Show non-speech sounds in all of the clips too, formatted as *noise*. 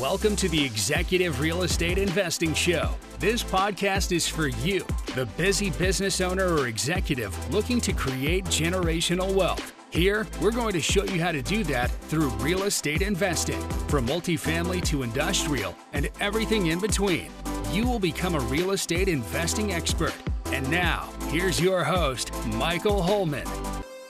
Welcome to the Executive Real Estate Investing Show. This podcast is for you, the busy business owner or executive looking to create generational wealth. Here, we're going to show you how to do that through real estate investing, from multifamily to industrial and everything in between. You will become a real estate investing expert. And now, here's your host, Michael Holman.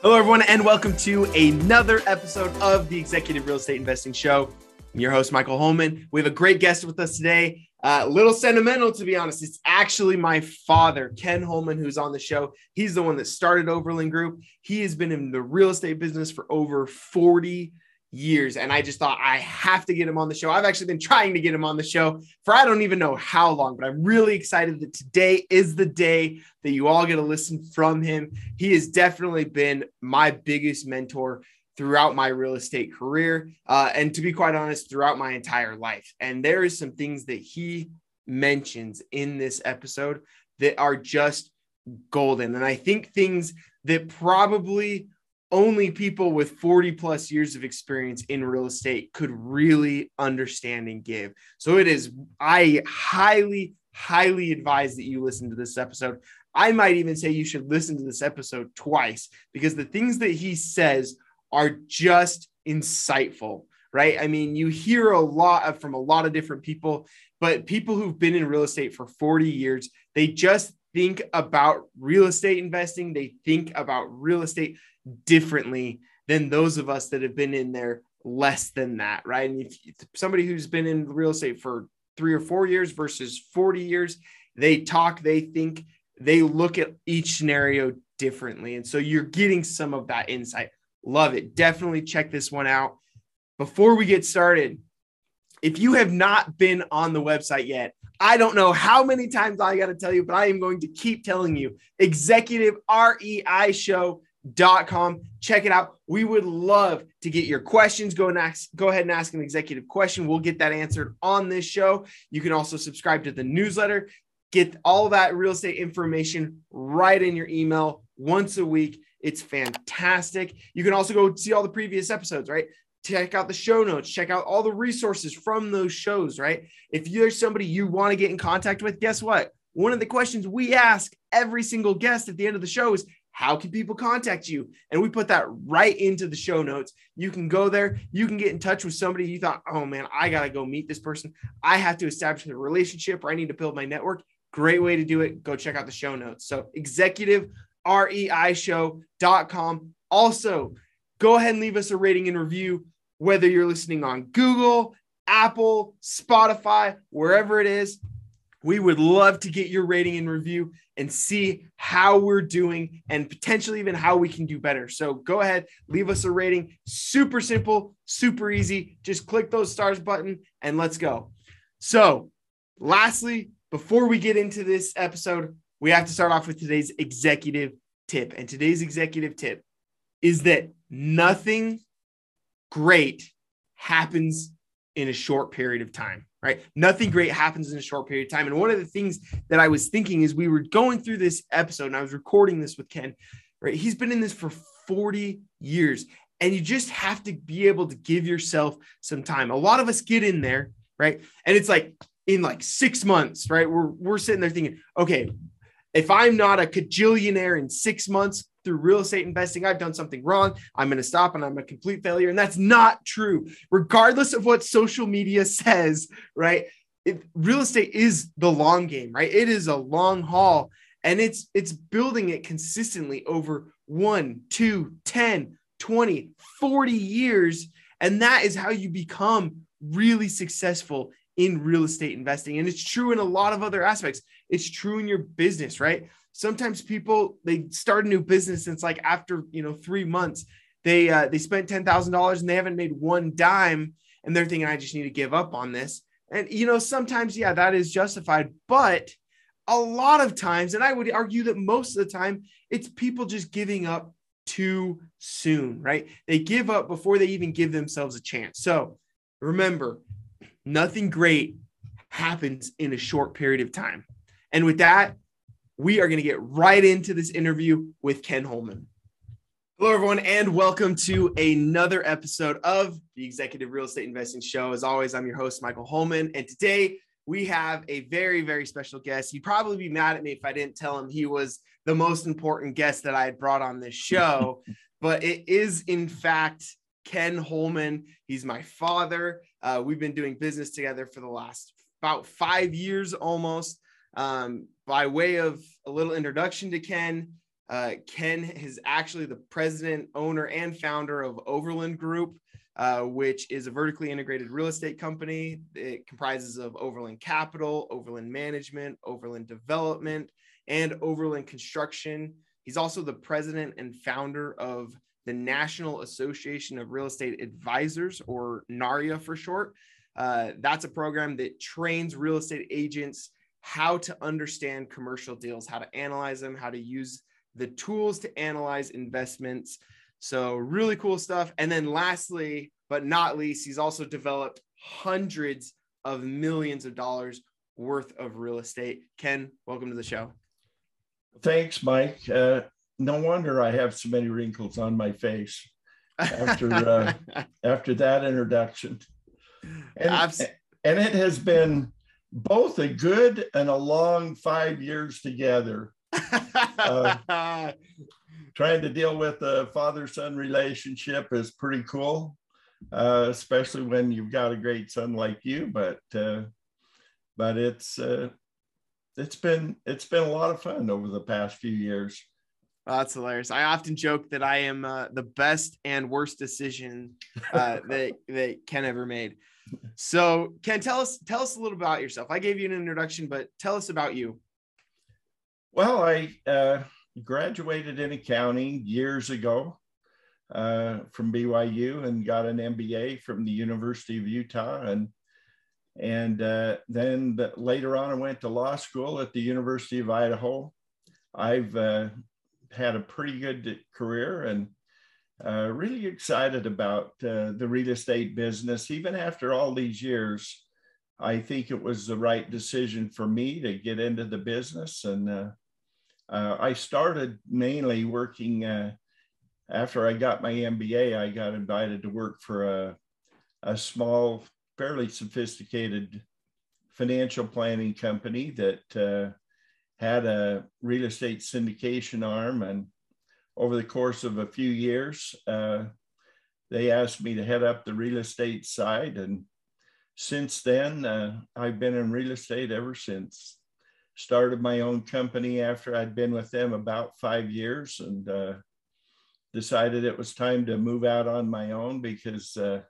Hello, everyone, and welcome to another episode of the Executive Real Estate Investing Show. I'm your host, Michael Holman. We have a great guest with us today. A uh, little sentimental, to be honest. It's actually my father, Ken Holman, who's on the show. He's the one that started Overland Group. He has been in the real estate business for over 40 years. And I just thought I have to get him on the show. I've actually been trying to get him on the show for I don't even know how long, but I'm really excited that today is the day that you all get to listen from him. He has definitely been my biggest mentor throughout my real estate career. Uh, and to be quite honest, throughout my entire life. And there is some things that he mentions in this episode that are just golden. And I think things that probably only people with 40 plus years of experience in real estate could really understand and give. So it is, I highly, highly advise that you listen to this episode. I might even say you should listen to this episode twice because the things that he says are just insightful, right? I mean, you hear a lot from a lot of different people, but people who've been in real estate for 40 years, they just think about real estate investing, they think about real estate differently than those of us that have been in there less than that, right? And if somebody who's been in real estate for three or four years versus 40 years, they talk, they think, they look at each scenario differently. And so you're getting some of that insight. Love it. Definitely check this one out. Before we get started, if you have not been on the website yet, I don't know how many times I got to tell you, but I am going to keep telling you executive REI show.com. Check it out. We would love to get your questions. Go and ask, go ahead and ask an executive question. We'll get that answered on this show. You can also subscribe to the newsletter, get all that real estate information right in your email once a week. It's fantastic. You can also go see all the previous episodes, right? Check out the show notes, check out all the resources from those shows, right? If you're somebody you want to get in contact with, guess what? One of the questions we ask every single guest at the end of the show is how can people contact you? And we put that right into the show notes. You can go there, you can get in touch with somebody you thought, oh man, I got to go meet this person. I have to establish a relationship or I need to build my network. Great way to do it. Go check out the show notes. So, executive reishow.com. Also, go ahead and leave us a rating and review, whether you're listening on Google, Apple, Spotify, wherever it is. We would love to get your rating and review and see how we're doing and potentially even how we can do better. So go ahead, leave us a rating. Super simple, super easy. Just click those stars button and let's go. So, lastly, before we get into this episode, we have to start off with today's executive tip. And today's executive tip is that nothing great happens in a short period of time, right? Nothing great happens in a short period of time. And one of the things that I was thinking is we were going through this episode and I was recording this with Ken, right? He's been in this for 40 years and you just have to be able to give yourself some time. A lot of us get in there, right? And it's like in like six months, right? We're, we're sitting there thinking, okay, if I'm not a cajillionaire in six months through real estate investing, I've done something wrong. I'm going to stop and I'm a complete failure. And that's not true, regardless of what social media *laughs* says, right? It, real estate is the long game, right? It is a long haul and it's it's building it consistently over one, two, 10, 20, 40 years. And that is how you become really successful in real estate investing. And it's true in a lot of other aspects. It's true in your business, right? Sometimes people they start a new business and it's like after you know three months they uh, they spent ten thousand dollars and they haven't made one dime and they're thinking I just need to give up on this. And you know sometimes yeah that is justified, but a lot of times, and I would argue that most of the time, it's people just giving up too soon, right? They give up before they even give themselves a chance. So remember, nothing great happens in a short period of time. And with that, we are going to get right into this interview with Ken Holman. Hello, everyone, and welcome to another episode of the Executive Real Estate Investing Show. As always, I'm your host, Michael Holman, and today we have a very, very special guest. He'd probably be mad at me if I didn't tell him he was the most important guest that I had brought on this show, *laughs* but it is, in fact, Ken Holman. He's my father. Uh, we've been doing business together for the last about five years almost. Um, by way of a little introduction to Ken, uh, Ken is actually the president, owner, and founder of Overland Group, uh, which is a vertically integrated real estate company. It comprises of Overland Capital, Overland Management, Overland Development, and Overland Construction. He's also the president and founder of the National Association of Real Estate Advisors, or NAREA for short. Uh, that's a program that trains real estate agents how to understand commercial deals, how to analyze them, how to use the tools to analyze investments. So, really cool stuff. And then, lastly, but not least, he's also developed hundreds of millions of dollars worth of real estate. Ken, welcome to the show. Thanks, Mike. Uh, no wonder I have so many wrinkles on my face after uh, *laughs* after that introduction. And, and it has been both a good and a long five years together uh, *laughs* trying to deal with a father son relationship is pretty cool, uh, especially when you've got a great son like you. But uh, but it's uh, it's been it's been a lot of fun over the past few years. Oh, that's hilarious. I often joke that I am uh, the best and worst decision uh, *laughs* that that Ken ever made. So, Ken, tell us tell us a little about yourself. I gave you an introduction, but tell us about you. Well, I uh, graduated in accounting years ago uh, from BYU and got an MBA from the University of Utah, and and uh, then the, later on I went to law school at the University of Idaho. I've uh, had a pretty good career and uh, really excited about uh, the real estate business, even after all these years. I think it was the right decision for me to get into the business and uh, uh, I started mainly working uh, after I got my MBA. I got invited to work for a, a small, fairly sophisticated financial planning company that uh, had a real estate syndication arm. And over the course of a few years, uh, they asked me to head up the real estate side. And since then, uh, I've been in real estate ever since started my own company after I'd been with them about five years and uh, decided it was time to move out on my own because uh,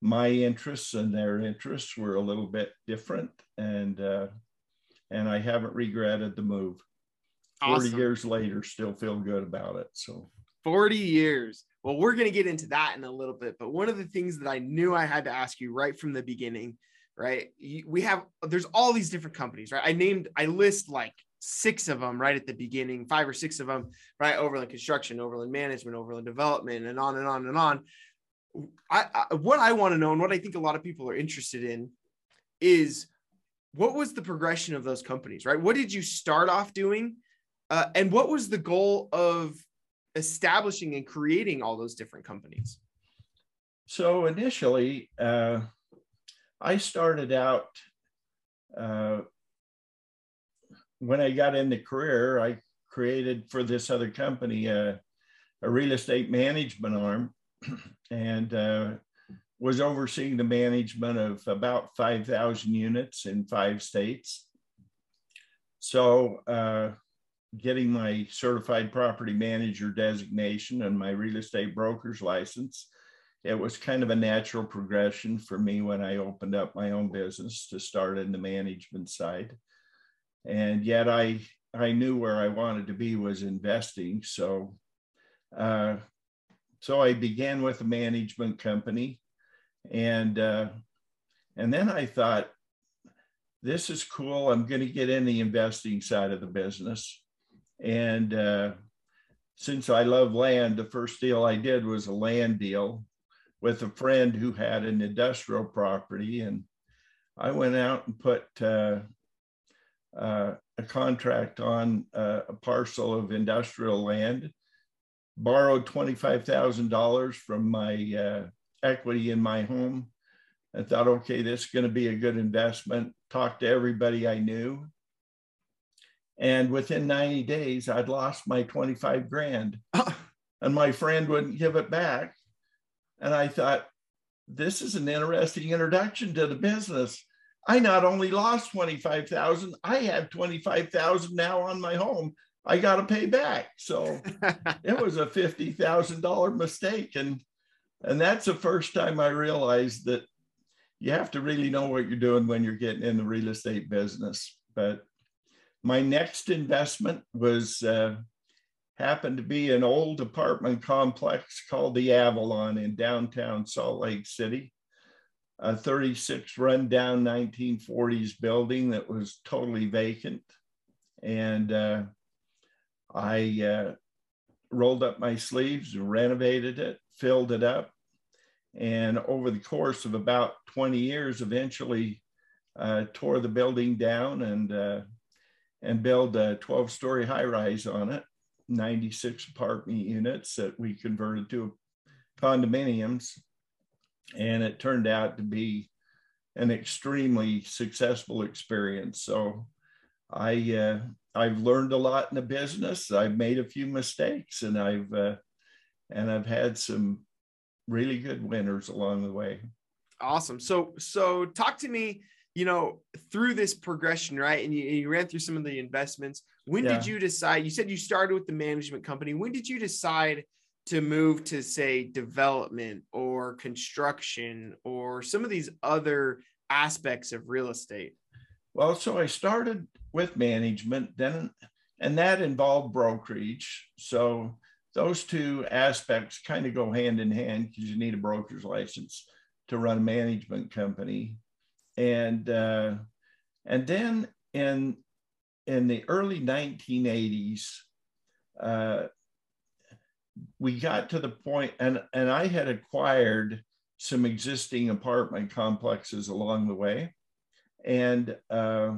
my interests and their interests were a little bit different and uh, and I haven't regretted the move. Awesome. 40 years later, still feel good about it. So 40 years. Well, we're going to get into that in a little bit. But one of the things that I knew I had to ask you right from the beginning right? We have there's all these different companies, right? I named I list like six of them right at the beginning, five or six of them, right? Overland construction, overland management, overland development, and on and on and on. I, I what I want to know and what I think a lot of people are interested in is what was the progression of those companies, right? What did you start off doing? Uh, and what was the goal of establishing and creating all those different companies? So initially, uh, I started out uh, when I got into career, I created for this other company uh, a real estate management arm *clears throat* and uh, was overseeing the management of about 5,000 units in five states. So, uh, getting my certified property manager designation and my real estate broker's license it was kind of a natural progression for me when I opened up my own business to start in the management side. And yet I I knew where I wanted to be was investing. So uh, so I began with a management company and uh, and then I thought this is cool. I'm going to get in the investing side of the business. And uh, since I love land, the first deal I did was a land deal with a friend who had an industrial property. And I went out and put uh, uh, a contract on uh, a parcel of industrial land borrowed $25,000 from my uh, equity in my home. I thought, okay, this is going to be a good investment. Talked to everybody I knew. And within 90 days, I'd lost my 25 grand. Ah. and my friend wouldn't give it back. And I thought, this is an interesting introduction to the business. I not only lost 25,000, I have 25,000 now on my home. I got to pay back. So *laughs* it was a $50,000 mistake. And, and that's the first time I realized that you have to really know what you're doing when you're getting in the real estate business. But my next investment was uh, happened to be an old apartment complex called the Avalon in downtown Salt Lake City. A 36 rundown 1940s building that was totally vacant. And uh, I uh, rolled up my sleeves, renovated it, filled it up. And over the course of about 20 years, eventually uh, tore the building down and, uh, and build a 12 story high rise on it 96 apartment units that we converted to condominiums. And it turned out to be an extremely successful experience. So I, uh, I've learned a lot in the business. I've made a few mistakes and I've, uh, and I've had some really good winners along the way. Awesome. So, so talk to me you know, through this progression, right? And you, you ran through some of the investments. When yeah. did you decide? You said you started with the management company. When did you decide to move to, say, development or construction or some of these other aspects of real estate? Well, so I started with management, then, and that involved brokerage. So those two aspects kind of go hand in hand because you need a broker's license to run a management company and uh, and then in in the early 1980s, uh, we got to the point, and and I had acquired some existing apartment complexes along the way, and uh,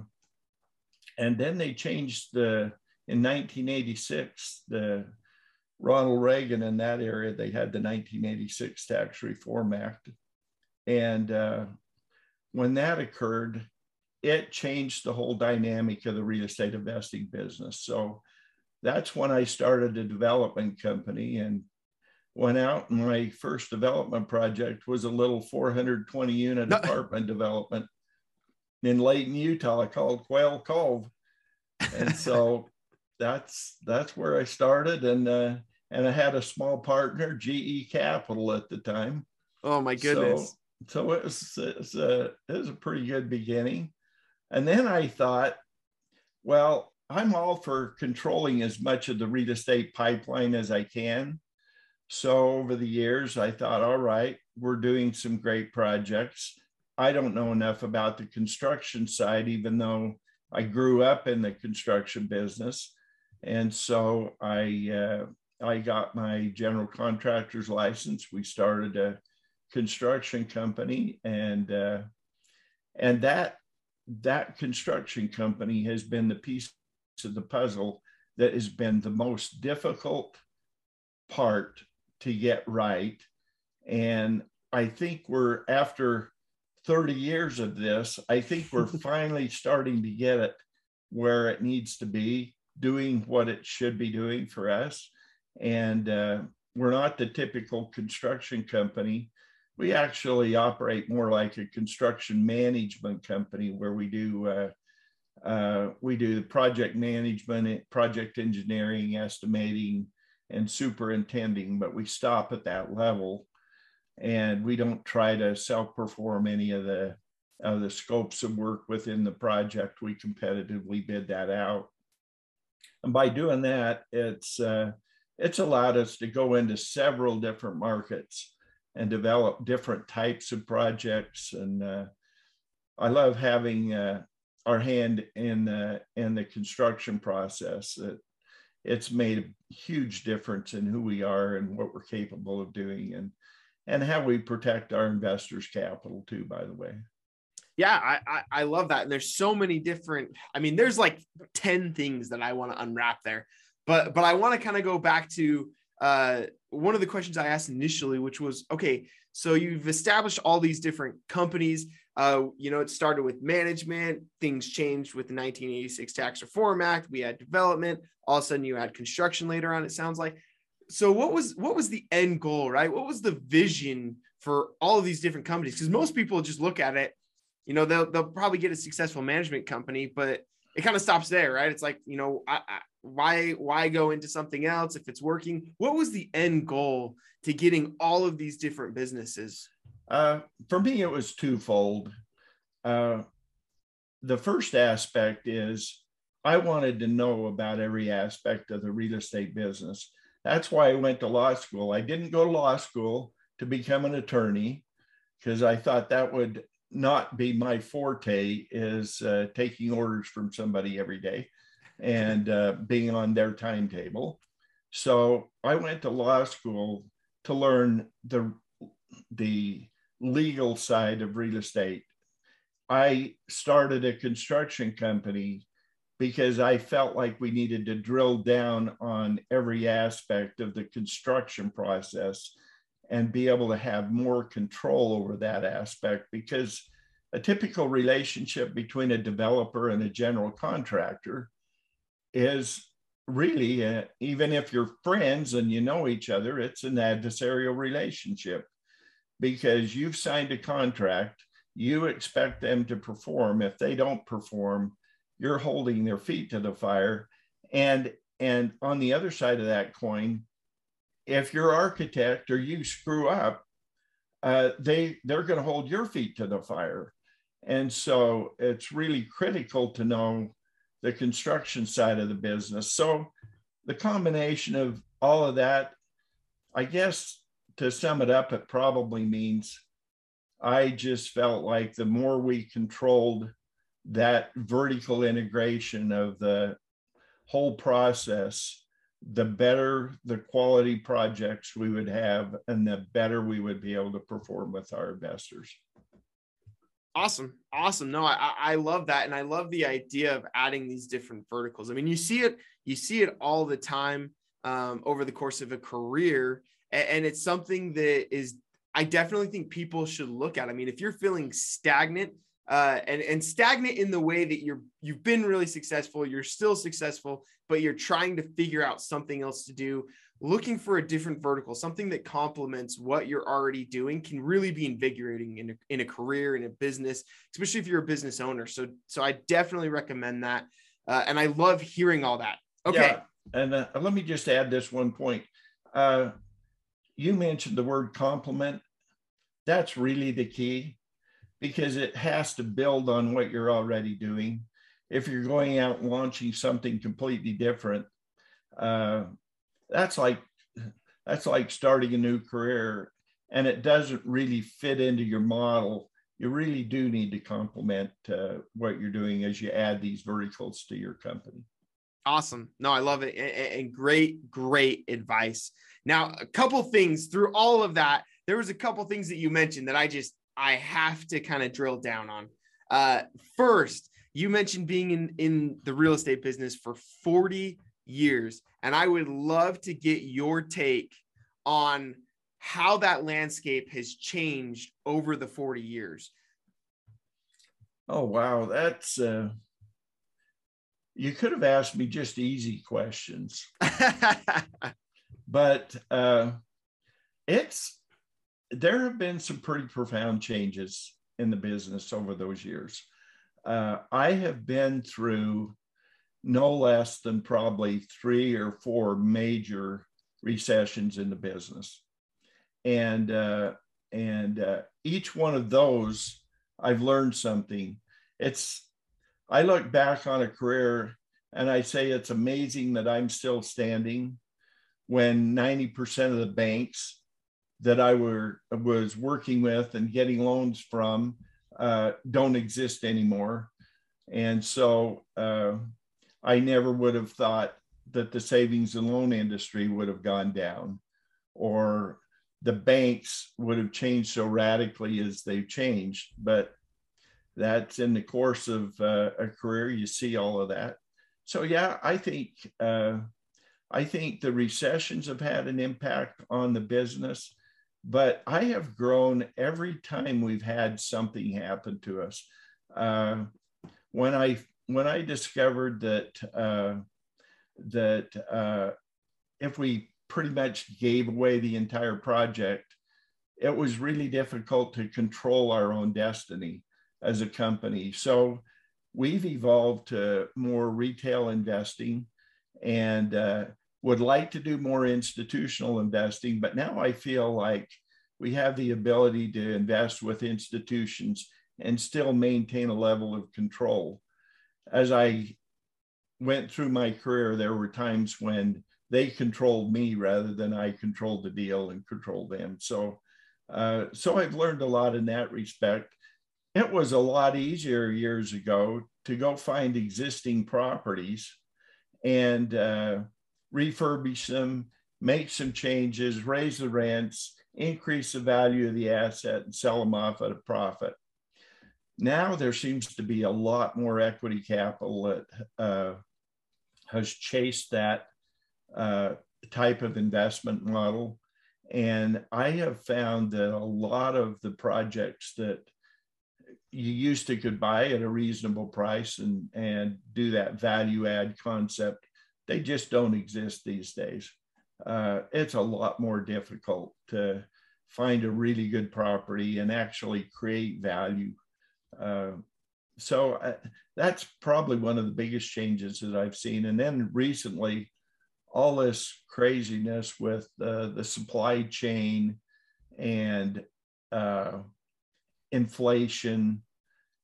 and then they changed the in 1986 the Ronald Reagan in that area they had the 1986 Tax Reform Act, and uh, when that occurred, it changed the whole dynamic of the real estate investing business. So that's when I started a development company and went out and my first development project was a little 420 unit no. apartment development in Layton, Utah called Quail Cove. And *laughs* so that's that's where I started and uh, and I had a small partner, GE Capital at the time. Oh my goodness. So so it was, it was, a, it was a pretty good beginning. And then I thought, well, I'm all for controlling as much of the real estate pipeline as I can. So over the years, I thought, all right, we're doing some great projects. I don't know enough about the construction side, even though I grew up in the construction business. And so I, uh, I got my general contractor's license. We started a construction company, and uh, and that that construction company has been the piece of the puzzle that has been the most difficult part to get right. And I think we're after 30 years of this, I think we're *laughs* finally starting to get it where it needs to be, doing what it should be doing for us. And uh, we're not the typical construction company we actually operate more like a construction management company where we do uh, uh, we do the project management, project engineering, estimating, and superintending, but we stop at that level, and we don't try to self-perform any of the of the scopes of work within the project. We competitively bid that out, and by doing that, it's uh, it's allowed us to go into several different markets and develop different types of projects. And uh, I love having uh, our hand in the, in the construction process. It, it's made a huge difference in who we are and what we're capable of doing and, and how we protect our investors' capital too, by the way. Yeah, I, I, I love that. And there's so many different, I mean, there's like 10 things that I want to unwrap there. But but I want to kind of go back to uh, one of the questions I asked initially, which was, okay, so you've established all these different companies. Uh, you know, it started with management. Things changed with the 1986 Tax Reform Act. We had development. All of a sudden, you had construction later on. It sounds like. So, what was what was the end goal, right? What was the vision for all of these different companies? Because most people just look at it. You know, they'll they'll probably get a successful management company, but it kind of stops there, right? It's like you know, I, I, why why go into something else if it's working? What was the end goal to getting all of these different businesses? Uh, for me, it was twofold. Uh, the first aspect is I wanted to know about every aspect of the real estate business. That's why I went to law school. I didn't go to law school to become an attorney because I thought that would not be my forte is uh, taking orders from somebody every day and uh, being on their timetable. So I went to law school to learn the the legal side of real estate. I started a construction company because I felt like we needed to drill down on every aspect of the construction process and be able to have more control over that aspect because a typical relationship between a developer and a general contractor is really, uh, even if you're friends and you know each other, it's an adversarial relationship because you've signed a contract, you expect them to perform. If they don't perform, you're holding their feet to the fire. And and on the other side of that coin, if your architect or you screw up, uh, they they're going to hold your feet to the fire. And so it's really critical to know the construction side of the business. So the combination of all of that, I guess to sum it up, it probably means I just felt like the more we controlled that vertical integration of the whole process, the better the quality projects we would have and the better we would be able to perform with our investors. Awesome. Awesome. No, I, I love that. And I love the idea of adding these different verticals. I mean, you see it, you see it all the time um, over the course of a career and it's something that is I definitely think people should look at. I mean, if you're feeling stagnant, uh, and and stagnant in the way that you're you've been really successful, you're still successful, but you're trying to figure out something else to do. Looking for a different vertical, something that complements what you're already doing, can really be invigorating in a, in a career in a business, especially if you're a business owner. So so I definitely recommend that, uh, and I love hearing all that. Okay, yeah. and uh, let me just add this one point. Uh, you mentioned the word complement. That's really the key because it has to build on what you're already doing. If you're going out and launching something completely different, uh, that's like that's like starting a new career, and it doesn't really fit into your model. You really do need to complement uh, what you're doing as you add these verticals to your company. Awesome. No, I love it. And, and great, great advice. Now, a couple things through all of that, there was a couple things that you mentioned that I just I have to kind of drill down on. Uh, first, you mentioned being in in the real estate business for 40 years, and I would love to get your take on how that landscape has changed over the 40 years. Oh wow, that's uh you could have asked me just easy questions. *laughs* but uh, it's there have been some pretty profound changes in the business over those years. Uh, I have been through no less than probably three or four major recessions in the business, and uh, and uh, each one of those I've learned something. It's I look back on a career and I say it's amazing that I'm still standing when 90% of the banks that I were was working with and getting loans from uh, don't exist anymore. And so uh, I never would have thought that the savings and loan industry would have gone down or the banks would have changed so radically as they've changed. But that's in the course of uh, a career, you see all of that. So, yeah, I think uh, I think the recessions have had an impact on the business, but I have grown every time we've had something happen to us. Uh, when I when I discovered that uh, that uh, if we pretty much gave away the entire project, it was really difficult to control our own destiny as a company. So we've evolved to more retail investing and uh, would like to do more institutional investing. But now I feel like we have the ability to invest with institutions and still maintain a level of control. As I went through my career, there were times when they controlled me rather than I controlled the deal and controlled them. So, uh, so I've learned a lot in that respect. It was a lot easier years ago to go find existing properties and uh, refurbish them, make some changes, raise the rents, increase the value of the asset, and sell them off at a profit. Now there seems to be a lot more equity capital that uh, has chased that uh, type of investment model. And I have found that a lot of the projects that you used to could buy at a reasonable price and, and do that value add concept, they just don't exist these days. Uh, it's a lot more difficult to find a really good property and actually create value. Uh, so uh, that's probably one of the biggest changes that I've seen. And then recently, all this craziness with uh, the supply chain and uh, inflation.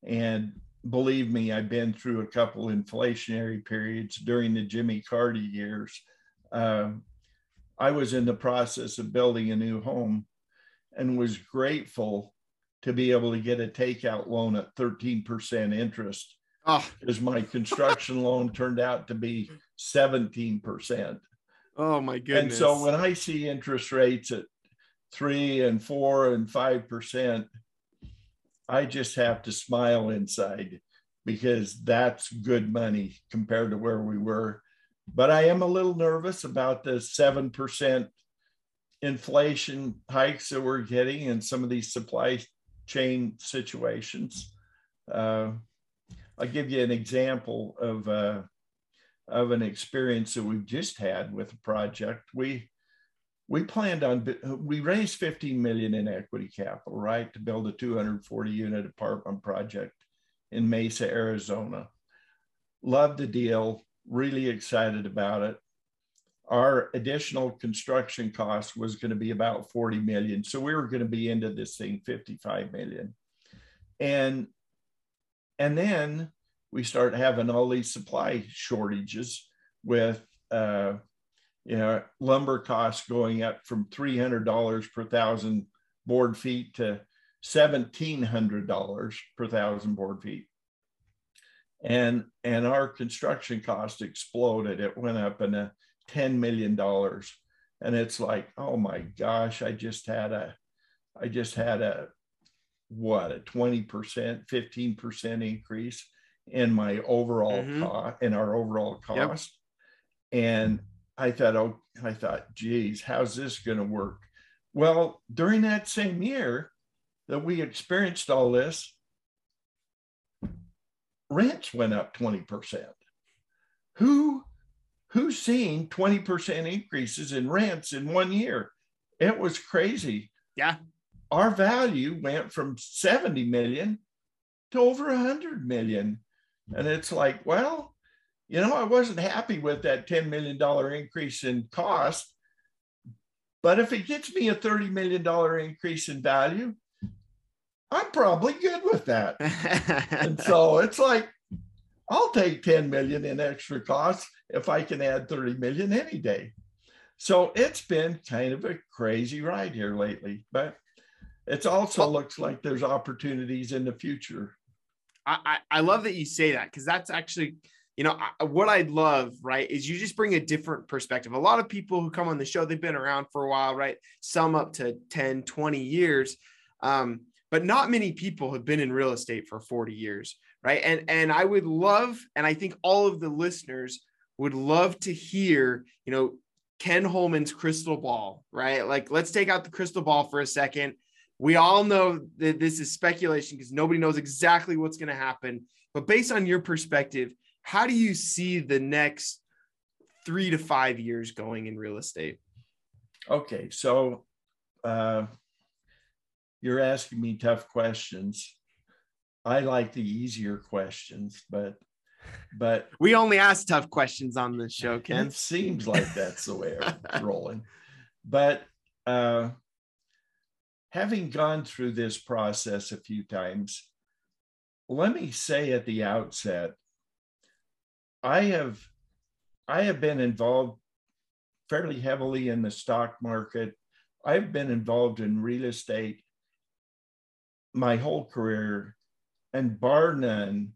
And believe me, I've been through a couple inflationary periods during the Jimmy Carter years. Uh, I was in the process of building a new home and was grateful to be able to get a takeout loan at 13% interest oh. because my construction *laughs* loan turned out to be 17%. Oh my goodness. And so when I see interest rates at three and four and five percent, I just have to smile inside because that's good money compared to where we were. But I am a little nervous about the seven percent inflation hikes that we're getting and some of these supply chain situations. Uh, I'll give you an example of uh, of an experience that we've just had with a project. We we planned on we raised 15 million in equity capital, right, to build a 240 unit apartment project in Mesa, Arizona. Loved the deal, really excited about it. Our additional construction cost was going to be about 40 million. So we were going to be into this thing 55 million. And and then we start having all these supply shortages with uh, you know lumber costs going up from $300 per thousand board feet to $1700 per thousand board feet and and our construction cost exploded it went up in a $10 million and it's like oh my gosh i just had a i just had a what a 20% 15% increase in my overall mm-hmm. cost in our overall cost. Yep. And I thought, oh, I thought, geez, how's this going to work? Well, during that same year that we experienced all this, rents went up 20%. Who who's seen 20% increases in rents in one year? It was crazy. Yeah. Our value went from 70 million to over 100 million and it's like, well, you know, I wasn't happy with that $10 million increase in cost. But if it gets me a $30 million increase in value, I'm probably good with that. *laughs* and so it's like, I'll take 10 million in extra costs if I can add 30 million any day. So it's been kind of a crazy ride here lately, but it also looks like there's opportunities in the future. I, I love that you say that because that's actually, you know, I, what I'd love, right, is you just bring a different perspective. A lot of people who come on the show, they've been around for a while, right? Some up to 10, 20 years. Um, but not many people have been in real estate for 40 years, right? And and I would love, and I think all of the listeners would love to hear, you know, Ken Holman's crystal ball, right? Like, let's take out the crystal ball for a second. We all know that this is speculation because nobody knows exactly what's going to happen. But based on your perspective, how do you see the next three to five years going in real estate? Okay, so uh, you're asking me tough questions. I like the easier questions, but but we only ask tough questions on this show, *laughs* Ken. It seems like that's the way I'm rolling. But uh, having gone through this process a few times, let me say at the outset, I have I have been involved fairly heavily in the stock market. I've been involved in real estate my whole career, and bar none,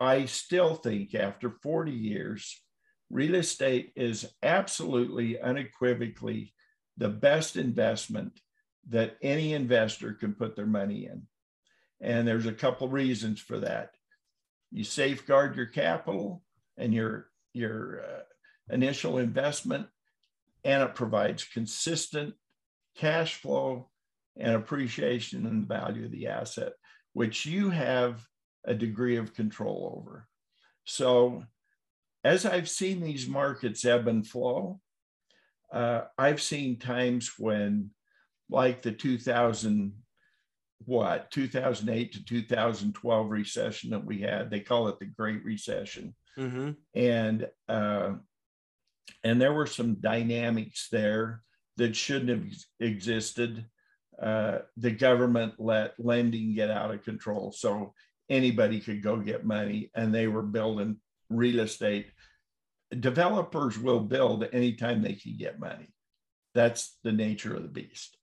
I still think after 40 years, real estate is absolutely unequivocally the best investment that any investor can put their money in. And there's a couple reasons for that. You safeguard your capital and your, your uh, initial investment, and it provides consistent cash flow and appreciation in the value of the asset, which you have a degree of control over. So, as I've seen these markets ebb and flow, uh, I've seen times when, like the 2000, what 2008 to 2012 recession that we had, they call it the Great Recession, mm-hmm. and uh, and there were some dynamics there that shouldn't have existed. Uh, the government let lending get out of control. So anybody could go get money and they were building real estate. Developers will build anytime they can get money. That's the nature of the beast.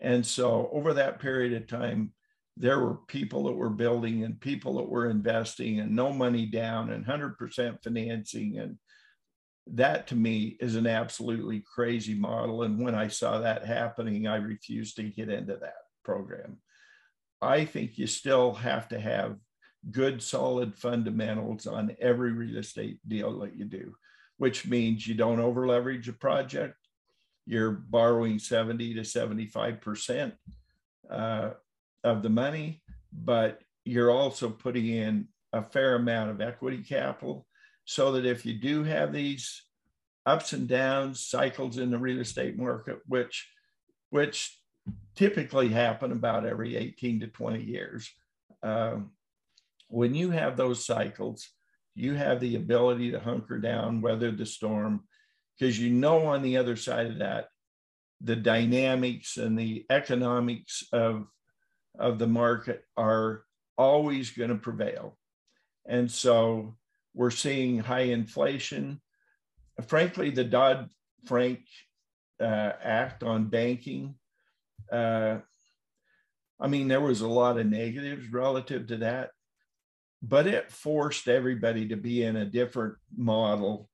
And so over that period of time, there were people that were building and people that were investing and no money down and 100% financing. And that to me is an absolutely crazy model. And when I saw that happening, I refused to get into that program. I think you still have to have good, solid fundamentals on every real estate deal that you do, which means you don't over leverage a project. You're borrowing 70 to 75% uh, of the money, but you're also putting in a fair amount of equity capital so that if you do have these ups and downs, cycles in the real estate market, which which typically happen about every 18 to 20 years. Um, when you have those cycles, you have the ability to hunker down, weather the storm, because you know on the other side of that, the dynamics and the economics of, of the market are always going to prevail. And so we're seeing high inflation. Frankly, the Dodd Frank uh, Act on banking uh, I mean, there was a lot of negatives relative to that, but it forced everybody to be in a different model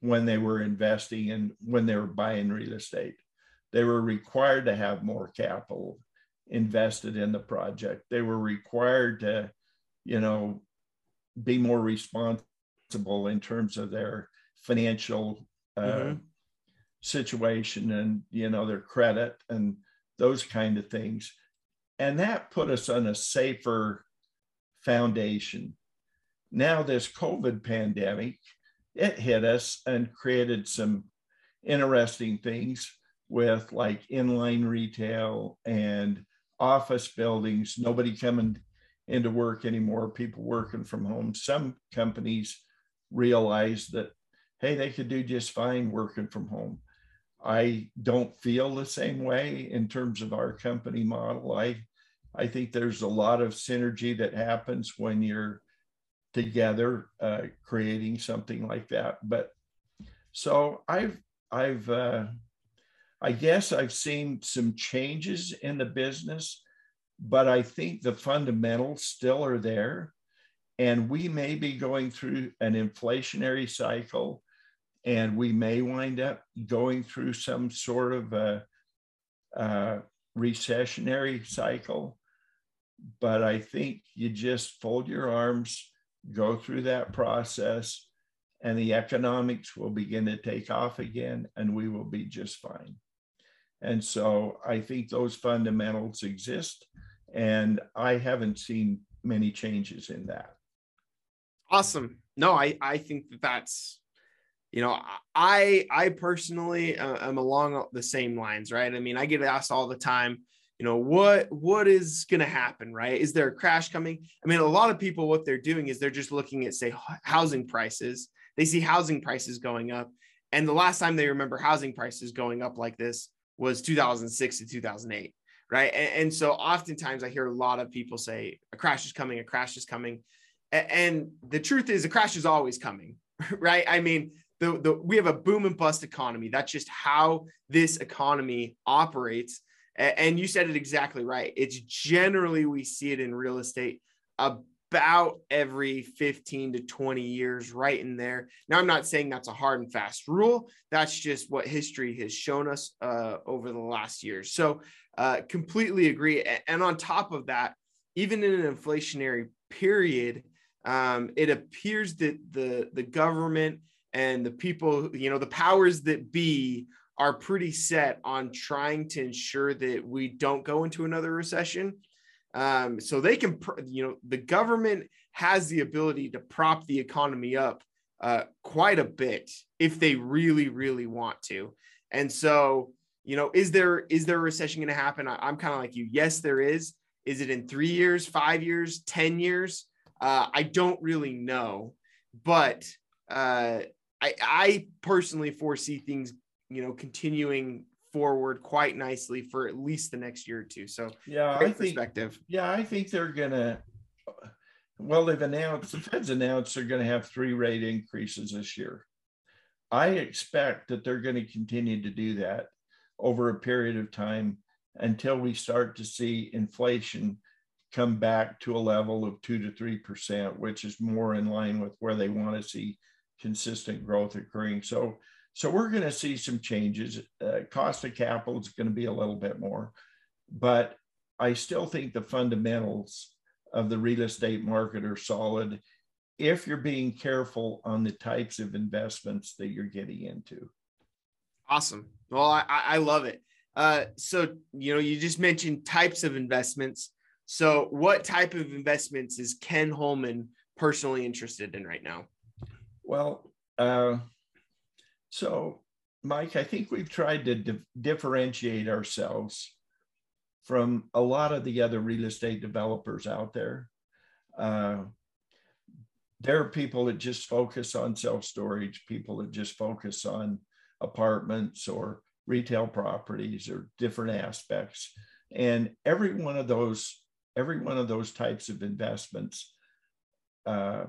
when they were investing and when they were buying real estate. They were required to have more capital invested in the project. They were required to, you know, be more responsible in terms of their financial uh, mm-hmm. situation and you know their credit and those kind of things. And that put us on a safer foundation. Now, this COVID pandemic, it hit us and created some interesting things with like inline retail and office buildings, nobody coming into work anymore, people working from home. Some companies realized that, hey, they could do just fine working from home. I don't feel the same way in terms of our company model. I I think there's a lot of synergy that happens when you're together uh, creating something like that. But so I've I've uh, I guess I've seen some changes in the business, but I think the fundamentals still are there, and we may be going through an inflationary cycle and we may wind up going through some sort of a, a recessionary cycle. But I think you just fold your arms, go through that process, and the economics will begin to take off again, and we will be just fine. And so I think those fundamentals exist, and I haven't seen many changes in that. Awesome. No, I I think that that's you know I I personally uh, am along the same lines, right? I mean, I get asked all the time, you know, what what is going to happen, right? Is there a crash coming? I mean, a lot of people what they're doing is they're just looking at say housing prices. They see housing prices going up, and the last time they remember housing prices going up like this was 2006 to 2008 right and, and, so oftentimes i hear a lot of people say a crash is coming a crash is coming and the truth is a crash is always coming *laughs* right i mean the, the we have a boom and bust economy that's just how this economy operates and you said it exactly right. It's generally we see it in real estate about every 15 to 20 years right in there. Now i'm not saying that's a hard and fast rule. That's just what history has shown us uh, over the last years. So uh, completely agree. And on top of that even in an inflationary period um, it appears that the the government and the people, you know, the powers that be are pretty set on trying to ensure that we don't go into another recession. Um, so they can, you know, the government has the ability to prop the economy up uh, quite a bit if they really, really want to. And so, you know, is there is there a recession going to happen? I, I'm kind of like you. Yes, there is. Is it in three years, five years, ten years? Uh, I don't really know, but uh, I, I personally foresee things, you know, continuing forward quite nicely for at least the next year or two. So yeah, I think, perspective. Yeah, I think they're gonna. Well, they've announced the Fed's announced they're going to have three rate increases this year. I expect that they're going to continue to do that over a period of time until we start to see inflation come back to a level of two to three percent, which is more in line with where they want to see consistent growth occurring. So, so we're going to see some changes. Uh, cost of capital is going to be a little bit more, but I still think the fundamentals of the real estate market are solid if you're being careful on the types of investments that you're getting into. Awesome. Well, I, I love it. Uh, so, you know, you just mentioned types of investments. So, what type of investments is Ken Holman personally interested in right now? Well, uh, so Mike, I think we've tried to di- differentiate ourselves from a lot of the other real estate developers out there. Uh, there are people that just focus on self storage, people that just focus on apartments or retail properties or different aspects. And every one of those, every one of those types of investments uh,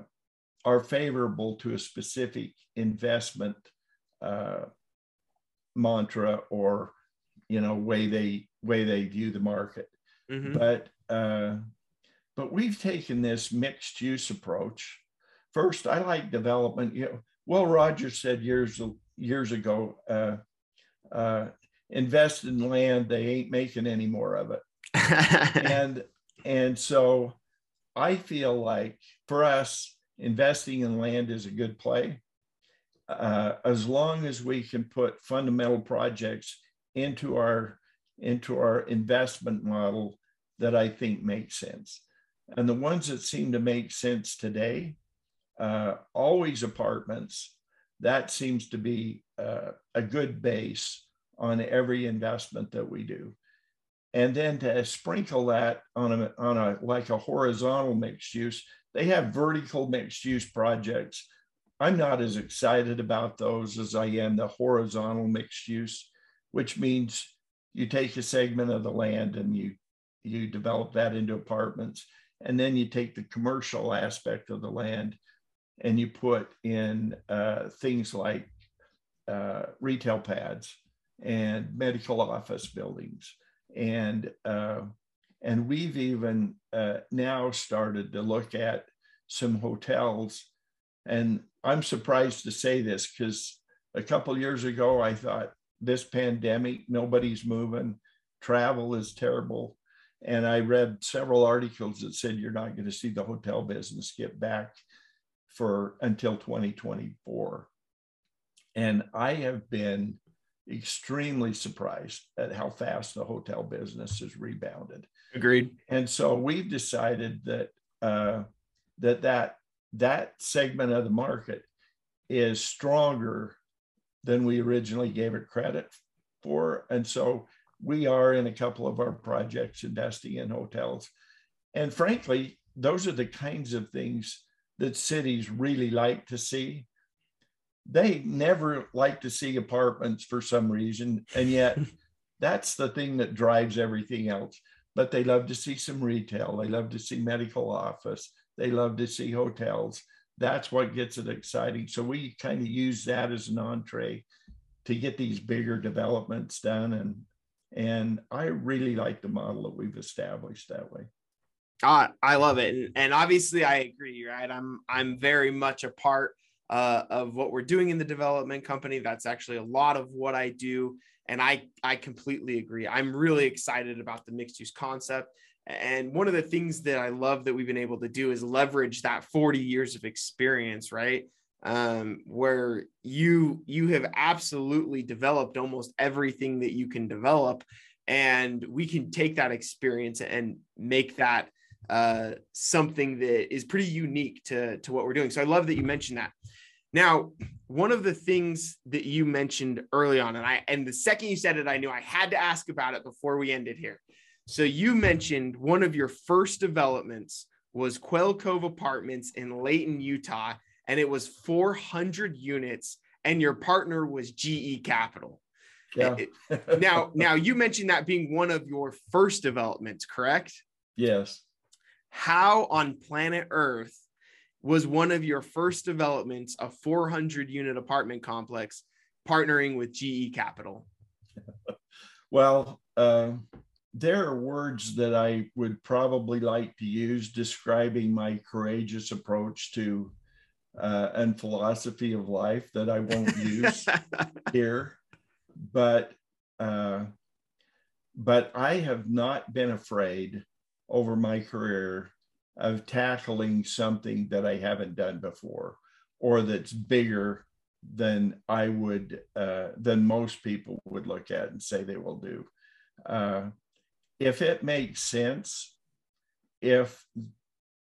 are favorable to a specific investment uh, mantra or you know way they way they view the market mm-hmm. but uh, but we've taken this mixed use approach first i like development you know Will Rogers said years years ago uh, uh, invest in land they ain't making any more of it *laughs* and and so i feel like for us investing in land is a good play. Uh, as long as we can put fundamental projects into our into our investment model that I think makes sense. And the ones that seem to make sense today, uh, always apartments, that seems to be uh, a good base on every investment that we do. And then to sprinkle that on a, on a like a horizontal mixed use, they have vertical mixed use projects. I'm not as excited about those as I am the horizontal mixed use, which means you take a segment of the land and you you develop that into apartments and then you take the commercial aspect of the land and you put in uh, things like uh, retail pads and medical office buildings and uh, and we've even uh, now started to look at some hotels. And I'm surprised to say this because a couple years ago, I thought this pandemic, nobody's moving, travel is terrible. And I read several articles that said you're not going to see the hotel business get back for until 2024. And I have been extremely surprised at how fast the hotel business has rebounded. Agreed. And so we've decided that uh, that that that segment of the market is stronger than we originally gave it credit for. And so we are in a couple of our projects investing in hotels. And frankly, those are the kinds of things that cities really like to see. They never like to see apartments for some reason. And yet, *laughs* that's the thing that drives everything else. But they love to see some retail, they love to see medical office, they love to see hotels. That's what gets it exciting. So we kind of use that as an entree to get these bigger developments done. And and I really like the model that we've established that way. Uh, I love it, and, and obviously I agree. Right, I'm I'm very much a part uh, of what we're doing in the development company. That's actually a lot of what I do, and I I completely agree. I'm really excited about the mixed use concept, and one of the things that I love that we've been able to do is leverage that 40 years of experience, right? Um, where you you have absolutely developed almost everything that you can develop, and we can take that experience and make that uh, something that is pretty unique to, to what we're doing. So I love that you mentioned that. Now, one of the things that you mentioned early on, and I and the second you said it, I knew I had to ask about it before we ended here. So you mentioned one of your first developments was Quail Cove Apartments in Layton, Utah, and it was 400 units, and your partner was GE Capital. Yeah. now, *laughs* now you mentioned that being one of your first developments, correct? Yes how on planet Earth was one of your first developments a 400 unit apartment complex partnering with GE Capital? *laughs* well, uh, there are words that I would probably like to use describing my courageous approach to uh, and philosophy of life that I won't use *laughs* here, but uh, but I have not been afraid over my career of tackling something that I haven't done before or that's bigger than I would, uh, than most people would look at and say they will do. Uh, if it makes sense, if,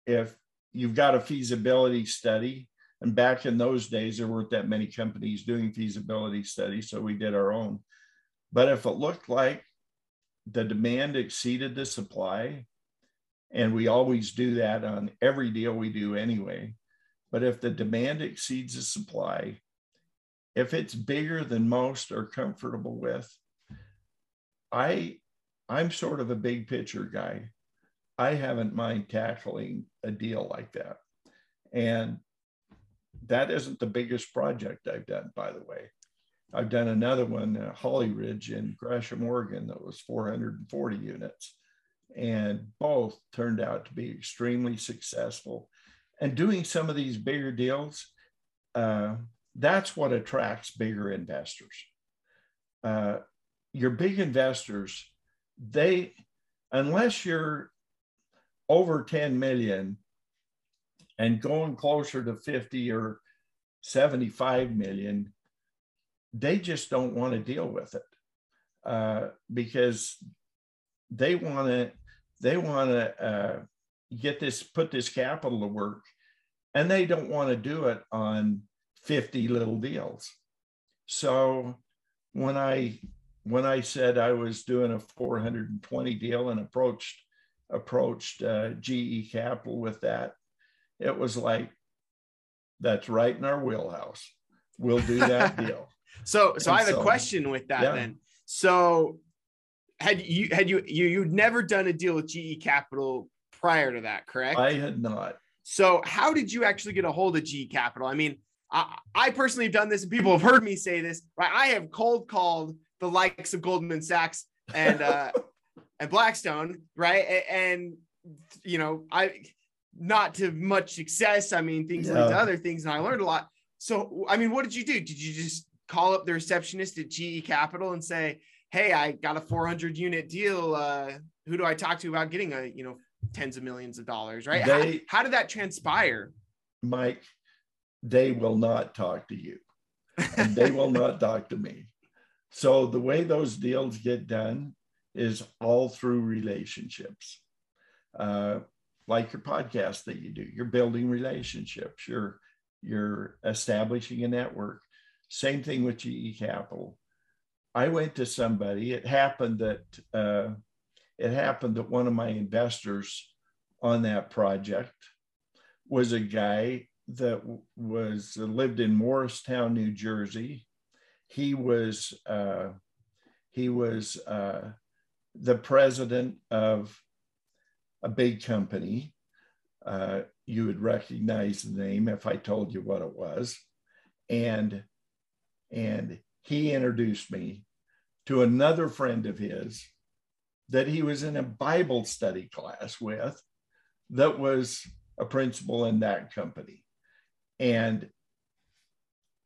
if you've got a feasibility study, and back in those days, there weren't that many companies doing feasibility studies, so we did our own. But if it looked like the demand exceeded the supply, and we always do that on every deal we do anyway. But if the demand exceeds the supply, if it's bigger than most are comfortable with, I I'm sort of a big picture guy. I haven't mind tackling a deal like that. And that isn't the biggest project I've done, by the way. I've done another one, uh, Holly Ridge in Gresham, Oregon, that was 440 units and both turned out to be extremely successful. And doing some of these bigger deals, uh, that's what attracts bigger investors. Uh, your big investors, they, unless you're over 10 million and going closer to 50 or 75 million, they just don't want to deal with it uh, because they want to they want to uh, get this put this capital to work and they don't want to do it on 50 little deals. So when i when i said i was doing a 420 deal and approached approached uh, ge capital with that it was like that's right in our wheelhouse we'll do that *laughs* deal so so and i have so, a question with that yeah. then so had you had you you you'd never done a deal with GE Capital prior to that, correct? I had not. So how did you actually get a hold of GE Capital? I mean, I, I personally have done this, and people have heard me say this. Right, I have cold called the likes of Goldman Sachs and uh, *laughs* and Blackstone, right? And you know, I not to much success. I mean, things yeah. like other things, and I learned a lot. So, I mean, what did you do? Did you just call up the receptionist at GE Capital and say, hey, I got a 400 unit deal. Uh, who do I talk to about getting a, you know, tens of millions of dollars, right? They, how, how did that transpire? Mike, they will not talk to you and they will not *laughs* talk to me. So the way those deals get done is all through relationships. Uh, like your podcast that you do, you're building relationships, you're you're establishing a network. Same thing with GE Capital. I went to somebody. It happened that uh, it happened that one of my investors on that project was a guy that was lived in Morristown, New Jersey. He was uh, he was uh, the president of a big company. Uh, you would recognize the name if I told you what it was, and and he introduced me to another friend of his that he was in a Bible study class with, that was a principal in that company. And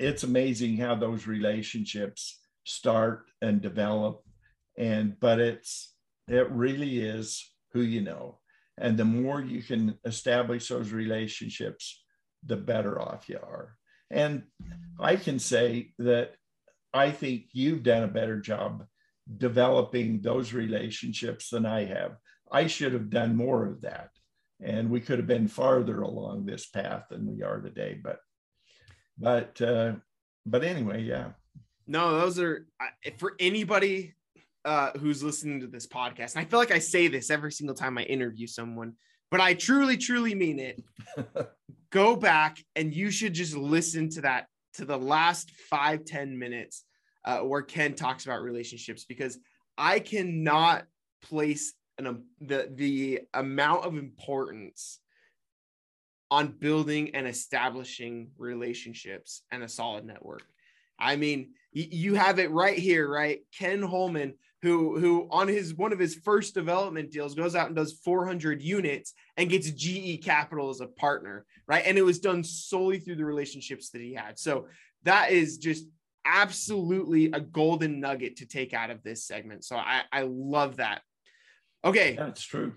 it's amazing how those relationships start and develop. And, but it's, it really is who you know. And the more you can establish those relationships, the better off you are. And I can say that I think you've done a better job developing those relationships than I have. I should have done more of that and we could have been farther along this path than we are today but but uh but anyway yeah. No those are for anybody uh who's listening to this podcast and i feel like i say this every single time i interview someone but i truly truly mean it. *laughs* Go back and you should just listen to that to the last five ten minutes uh, where ken talks about relationships because i cannot place an, um, the the amount of importance on building and establishing relationships and a solid network. I mean, y- you have it right here, right? Ken Holman, who who on his one of his first development deals goes out and does 400 units and gets GE Capital as a partner, right? And it was done solely through the relationships that he had. So that is just absolutely a golden nugget to take out of this segment. So I I love that. Okay. That's true.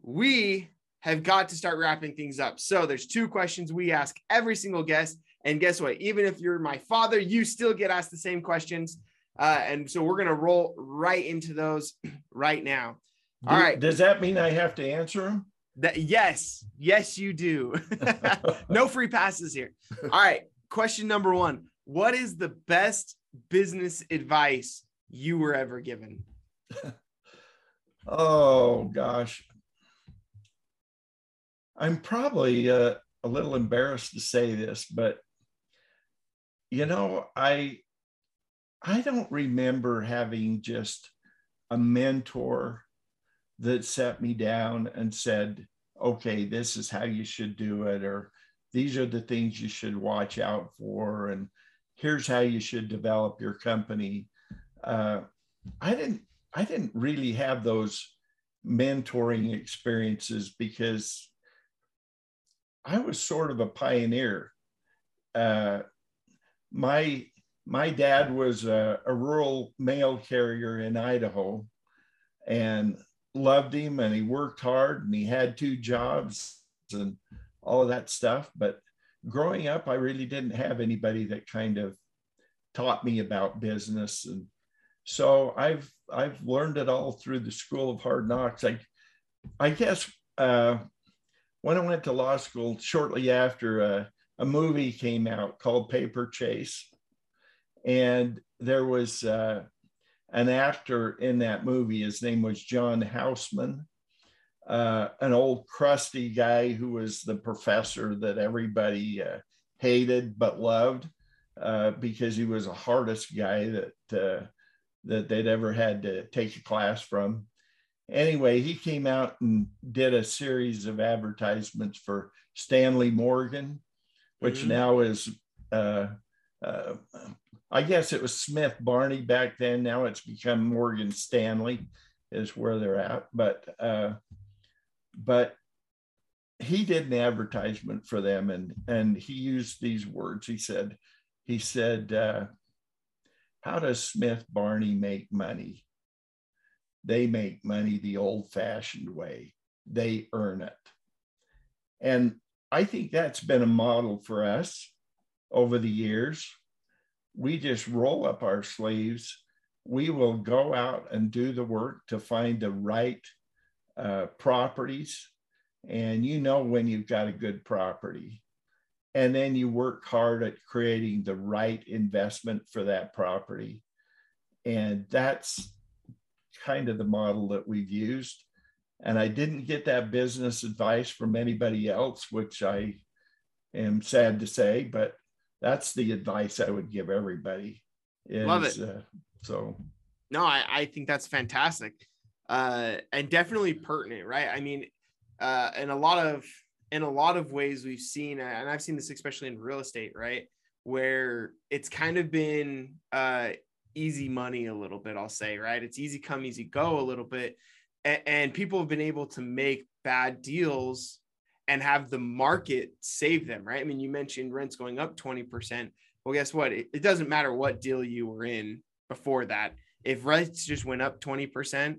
We have got to start wrapping things up. So there's two questions we ask every single guest. And guess what? Even if you're my father, you still get asked the same questions. Uh, and so we're going to roll right into those *clears throat* right now. All do, right. Does that mean I have to answer them? That, yes. Yes, you do. *laughs* no free passes here. All right. Question number one What is the best business advice you were ever given? *laughs* Oh gosh. I'm probably uh, a little embarrassed to say this, but you know, I I don't remember having just a mentor that set me down and said, okay, this is how you should do it, or these are the things you should watch out for, and here's how you should develop your company. Uh, I didn't I didn't really have those mentoring experiences because I was sort of a pioneer. Uh, my my dad was a, a, rural mail carrier in Idaho, and loved him, and he worked hard, and he had two jobs and all of that stuff. But growing up, I really didn't have anybody that kind of taught me about business and so I've I've learned it all through the School of Hard Knocks. I I guess uh, when I went to law school, shortly after uh, a movie came out called Paper Chase, and there was uh, an actor in that movie. His name was John Houseman, uh, an old crusty guy who was the professor that everybody uh, hated but loved uh, because he was the hardest guy that that they'd ever had to take a class from. Anyway, he came out and did a series of advertisements for Stanley Morgan, which mm-hmm. now is, uh, uh, I guess it was Smith Barney back then. Now it's become Morgan Stanley, is where they're at. But uh, but he did an advertisement for them, and and he used these words. He said, he said, uh, how does Smith Barney make money? They make money the old fashioned way, they earn it. And I think that's been a model for us. over the years. We just roll up our sleeves. We will go out and do the work to find the right uh, properties. And you know when you've got a good property. And then you work hard at creating the right investment for that property. And that's kind of the model that we've used. And I didn't get that business advice from anybody else, which I am sad to say, but that's the advice I would give everybody. Is, Love it. Uh, so, no, I, I think that's fantastic, uh, and definitely pertinent, right? I mean, uh, in a lot of in a lot of ways we've seen, and I've seen this especially in real estate, right, where it's kind of been uh, easy money a little bit. I'll say, right? It's easy come, easy go a little bit, and, and people have been able to make bad deals and have the market save them, right? I mean, you mentioned rents going up 20%. Well, guess what? It, it doesn't matter what deal you were in before that. If rents just went up 20%,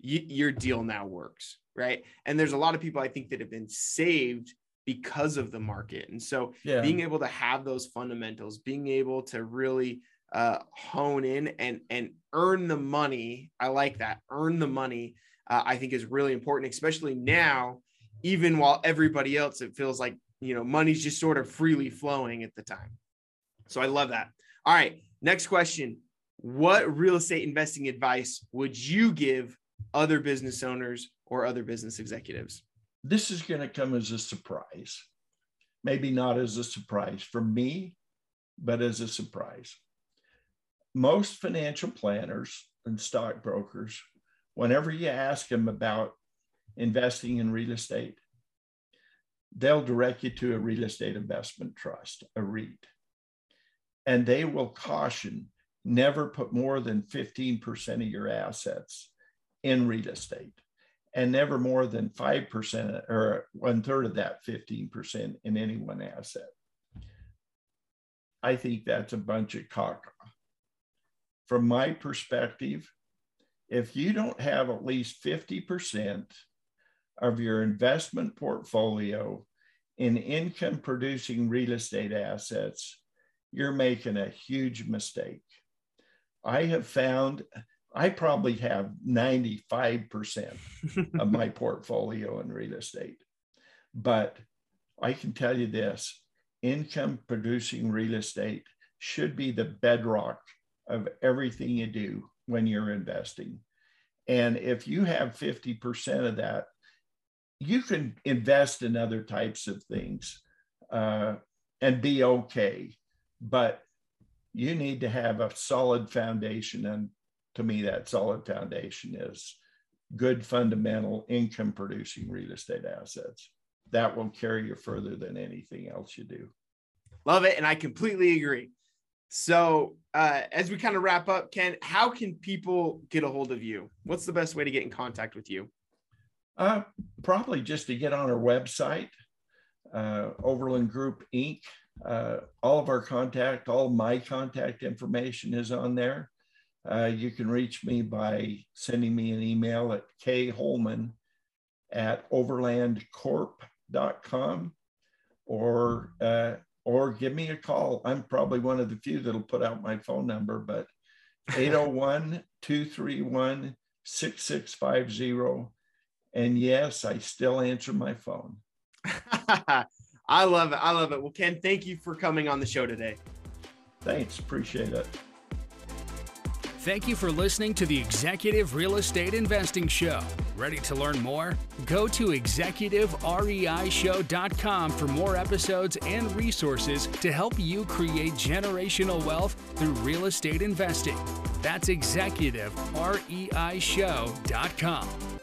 you, your deal now works, right? And there's a lot of people I think that have been saved because of the market. And so yeah. being able to have those fundamentals, being able to really uh, hone in and and earn the money, I like that. Earn the money, uh, I think is really important, especially now even while everybody else, it feels like, you know, money's just sort of freely flowing at the time. So I love that. All right. Next question. What real estate investing advice would you give other business owners or other business executives? This is going to come as a surprise. Maybe not as a surprise for me, but as a surprise. Most financial planners and stockbrokers, whenever you ask them about investing in real estate, they'll direct you to a real estate investment trust, a REIT. And they will caution never put more than 15% of your assets in real estate and never more than 5% or one third of that 15% in any one asset. I think that's a bunch of caca. From my perspective, if you don't have at least 50% of your investment portfolio in income producing real estate assets, you're making a huge mistake. I have found I probably have 95% *laughs* of my portfolio in real estate. But I can tell you this income producing real estate should be the bedrock of everything you do when you're investing. And if you have 50% of that you can invest in other types of things uh, and be okay, but you need to have a solid foundation. And to me, that solid foundation is good fundamental income producing real estate assets. That will carry you further than anything else you do. Love it. And I completely agree. So, uh, as we kind of wrap up, Ken, how can people get a hold of you? What's the best way to get in contact with you? Uh, probably just to get on our website, uh, Overland Group Inc. Uh, all of our contact, all my contact information is on there. Uh, you can reach me by sending me an email at kholman at overlandcorp.com or uh, or give me a call. I'm probably one of the few that'll put out my phone number, but 801 231 6650 and yes, I still answer my phone. *laughs* I love it. I love it. Well, Ken, thank you for coming on the show today. Thanks. Appreciate it. Thank you for listening to the Executive Real Estate Investing Show. Ready to learn more? Go to executivereishow.com for more episodes and resources to help you create generational wealth through real estate investing. That's executivereishow.com.